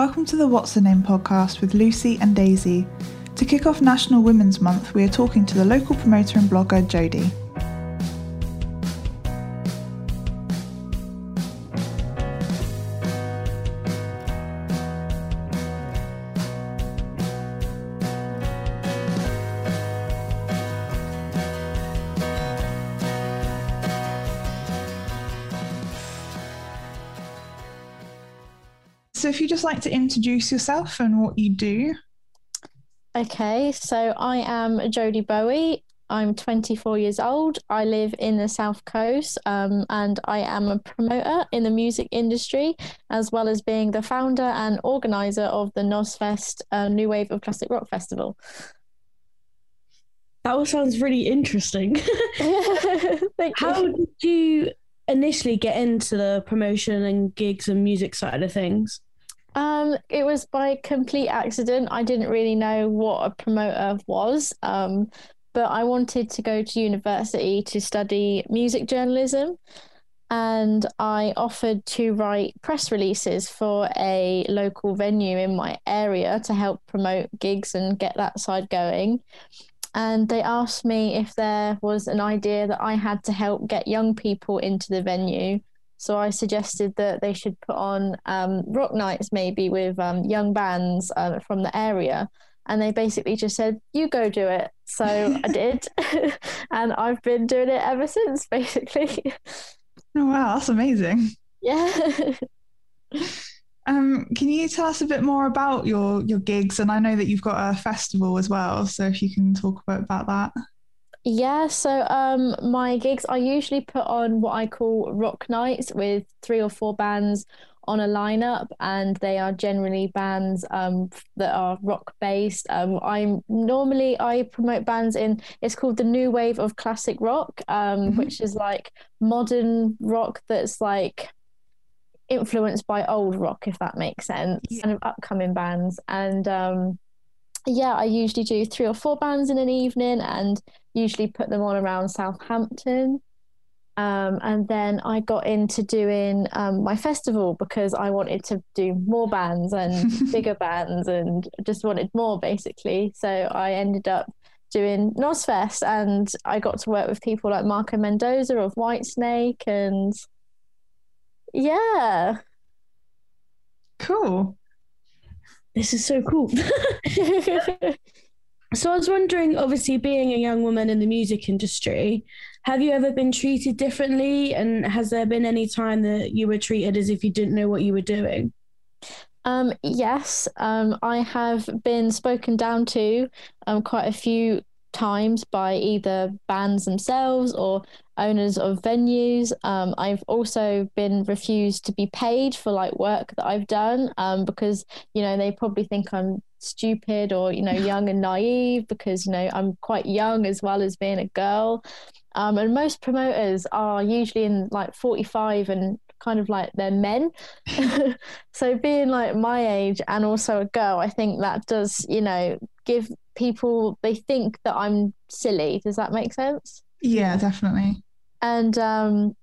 Welcome to the What's the Name podcast with Lucy and Daisy. To kick off National Women's Month, we are talking to the local promoter and blogger Jodie. So, if you'd just like to introduce yourself and what you do. Okay, so I am Jodie Bowie. I'm 24 years old. I live in the South Coast um, and I am a promoter in the music industry, as well as being the founder and organizer of the Nosfest uh, New Wave of Classic Rock Festival. That all sounds really interesting. Thank How you. did you initially get into the promotion and gigs and music side of things? Um, it was by complete accident. I didn't really know what a promoter was. Um, but I wanted to go to university to study music journalism. And I offered to write press releases for a local venue in my area to help promote gigs and get that side going. And they asked me if there was an idea that I had to help get young people into the venue. So I suggested that they should put on um, rock nights, maybe with um, young bands uh, from the area. And they basically just said, "You go do it." So I did, and I've been doing it ever since, basically. Oh, wow, that's amazing. yeah. Um, can you tell us a bit more about your your gigs? And I know that you've got a festival as well, so if you can talk a bit about that. Yeah, so um, my gigs I usually put on what I call rock nights with three or four bands on a lineup, and they are generally bands um, that are rock based. Um, I'm normally I promote bands in it's called the new wave of classic rock, um, Mhm. which is like modern rock that's like influenced by old rock, if that makes sense, Yeah. kind of upcoming bands, and um, yeah, I usually do three or four bands in an evening, and usually put them on around Southampton. Um, and then I got into doing um, my festival because I wanted to do more bands and bigger bands and just wanted more basically. So I ended up doing Nosfest and I got to work with people like Marco Mendoza of Whitesnake and yeah. Cool. This is so cool. so I was wondering, obviously, being a young woman in the music industry, have you ever been treated differently? And has there been any time that you were treated as if you didn't know what you were doing? Um, yes, um, I have been spoken down to um, quite a few times by either bands themselves or owners of venues. Um, I've also been refused to be paid for like work that I've done um, because you know they probably think I'm stupid or you know young and naive because you know I'm quite young as well as being a girl. Um, and most promoters are usually in like 45 and kind of like they're men. so being like my age and also a girl, I think that does, you know, give people they think that I'm silly. Does that make sense? Yeah, definitely. And um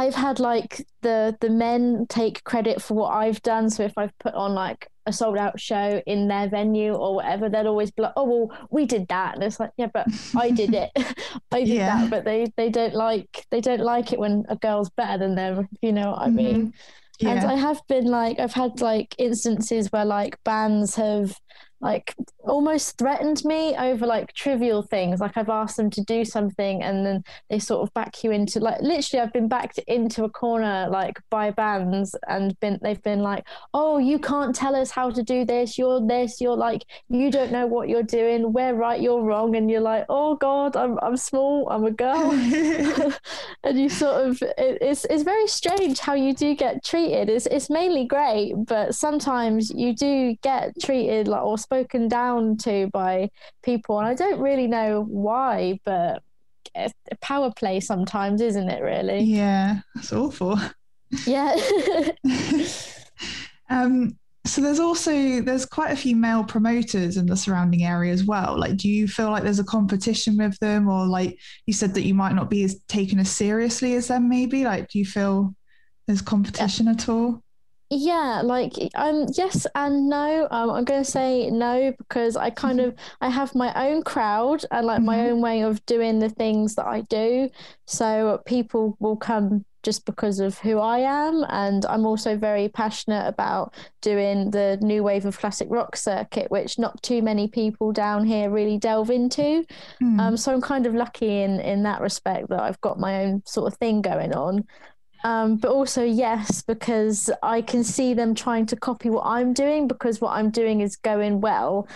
I've had like the the men take credit for what I've done. So if I've put on like a sold out show in their venue or whatever, they'll always be like, "Oh well, we did that," and it's like, "Yeah, but I did it. I did Yeah. that." But they they don't like they don't like it when a girl's better than them. If you know what I mean? Mm-hmm. And I have been like, I've had like instances where like bands have like almost threatened me over like trivial things. Like I've asked them to do something and then they sort of back you into like literally I've been backed into a corner like by bands and been they've been like, Oh, you can't tell us how to do this, you're this, you're like you don't know what you're doing, we're right, you're wrong. And you're like, Oh God, I'm I'm small, I'm a girl. And you sort of it, it's it's very strange how you do get treated. It's it's mainly great, but sometimes you do get treated like or spoken down to by people, and I don't really know why, but it's a power play sometimes, isn't it? Really? yeah, that's awful. Yeah. Um, so there's also there's quite a few male promoters in the surrounding area as well. Like, do you feel like there's a competition with them, or like you said that you might not be as taken as seriously as them? Maybe like, do you feel there's competition at all? Yeah, like um yes and no. Um I'm gonna say no because I kind of I have my own crowd and like my Mhm. own way of doing the things that I do. So people will come just because of who I am and I'm also very passionate about doing the new wave of classic rock circuit, which not too many people down here really delve into. Mm. Um, so I'm kind of lucky in in that respect that I've got my own sort of thing going on. Um, but also yes, because I can see them trying to copy what I'm doing because what I'm doing is going well.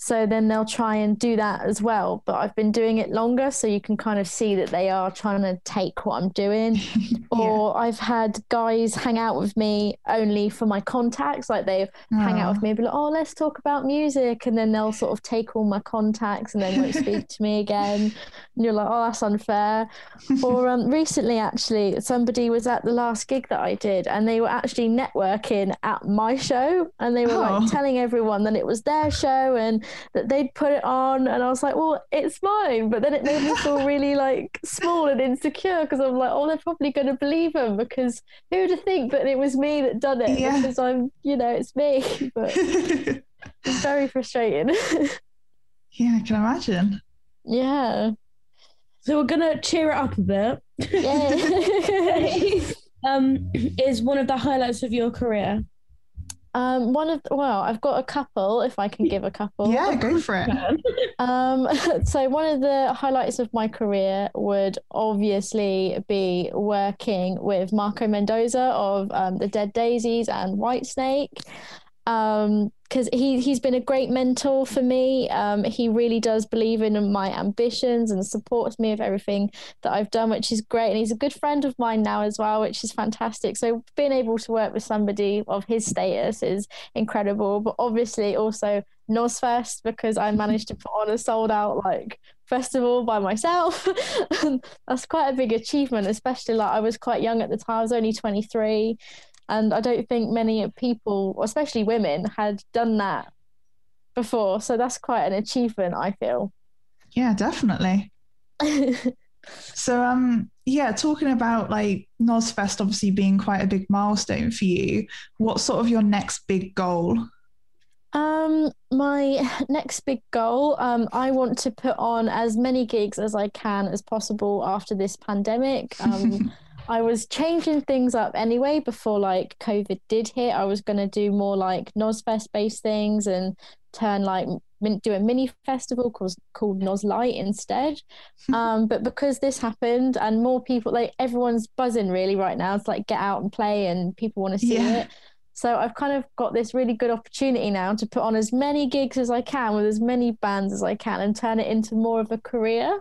So then they'll try and do that as well. But I've been doing it longer, so you can kind of see that they are trying to take what I'm doing Yeah. or I've had guys hang out with me only for my contacts. Like they hang out with Oh. me and be like, oh, let's talk about music. And then they'll sort of take all my contacts and then won't speak to me again. And you're like, oh, that's unfair. or um, recently, actually, somebody was at the last gig that I did and they were actually networking at my show and they were Oh. like telling everyone that it was their show and that they'd put it on. And I was like, well, it's mine. But then it made me feel really like small and insecure because I'm like, oh, they're probably going to believe him because who'd have think that it was me that done it Yeah. because I'm, you know, it's me. But it's very frustrating. yeah, I can imagine. yeah. So we're gonna cheer it up a bit. Yeah. um, is one of the highlights of your career. Um, one of well, I've got a couple. If I can give a couple. Yeah, go for it. Um, so one of the highlights of my career would obviously be working with Marco Mendoza of um, the Dead Daisies and Whitesnake. Um, because he he's been a great mentor for me. Um, he really does believe in my ambitions and supports me of everything that I've done, which is great. And he's a good friend of mine now as well, which is fantastic. So being able to work with somebody of his status is incredible. But obviously also Nosfest because I managed to put on a sold out like festival by myself. That's quite a big achievement, especially like I was quite young at the time. I was only 23. And I don't think many people, especially women, had done that before. So that's quite an achievement, I feel. Yeah, definitely. So um yeah, talking about like Nosfest obviously being quite a big milestone for you, what's sort of your next big goal? Um, my next big goal, um, I want to put on as many gigs as I can as possible after this pandemic. Um, I was changing things up anyway before like COVID did hit. I was going to do more like Nosfest based things and turn like min- do a mini festival called called Noslight instead. Um, but because this happened and more people like everyone's buzzing really right now to like get out and play and people want to see Yeah. it. So I've kind of got this really good opportunity now to put on as many gigs as I can with as many bands as I can and turn it into more of a career.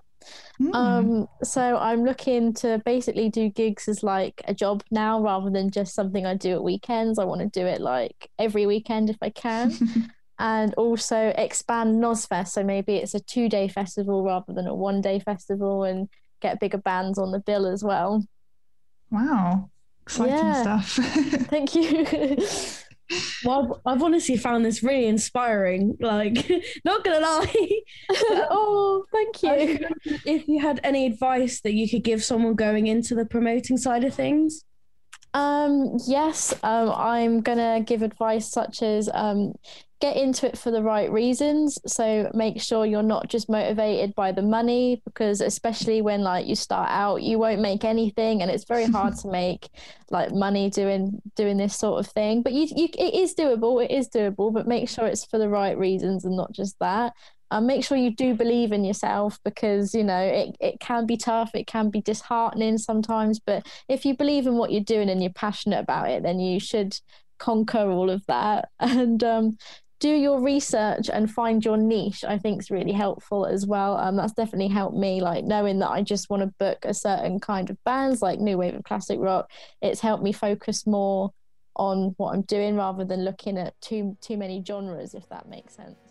Hmm. Um, so I'm looking to basically do gigs as like a job now rather than just something I do at weekends. I want to do it like every weekend if I can. and also expand Nosfest. So maybe it's a two day festival rather than a one day festival and get bigger bands on the bill as well. wow. Exciting Yeah. stuff. Thank you. Well, I've, honestly found this really inspiring. Like, not gonna lie, oh, thank you. if you had any advice that you could give someone going into the promoting side of things. Um, yes, um, I'm gonna give advice such as um, get into it for the right reasons. So make sure you're not just motivated by the money, because especially when like you start out, you won't make anything, and it's very hard to make like money doing doing this sort of thing. But you, you, it is doable. It is doable, but make sure it's for the right reasons and not just that. Um, make sure you do believe in yourself because you know it, it can be tough it can be disheartening sometimes but if you believe in what you're doing and you're passionate about it then you should conquer all of that and um, do your research and find your niche i think is really helpful as well. Um, that's definitely helped me like knowing that i just want to book a certain kind of bands like new wave of classic rock. It's helped me focus more on what i'm doing rather than looking at too too many genres if that makes sense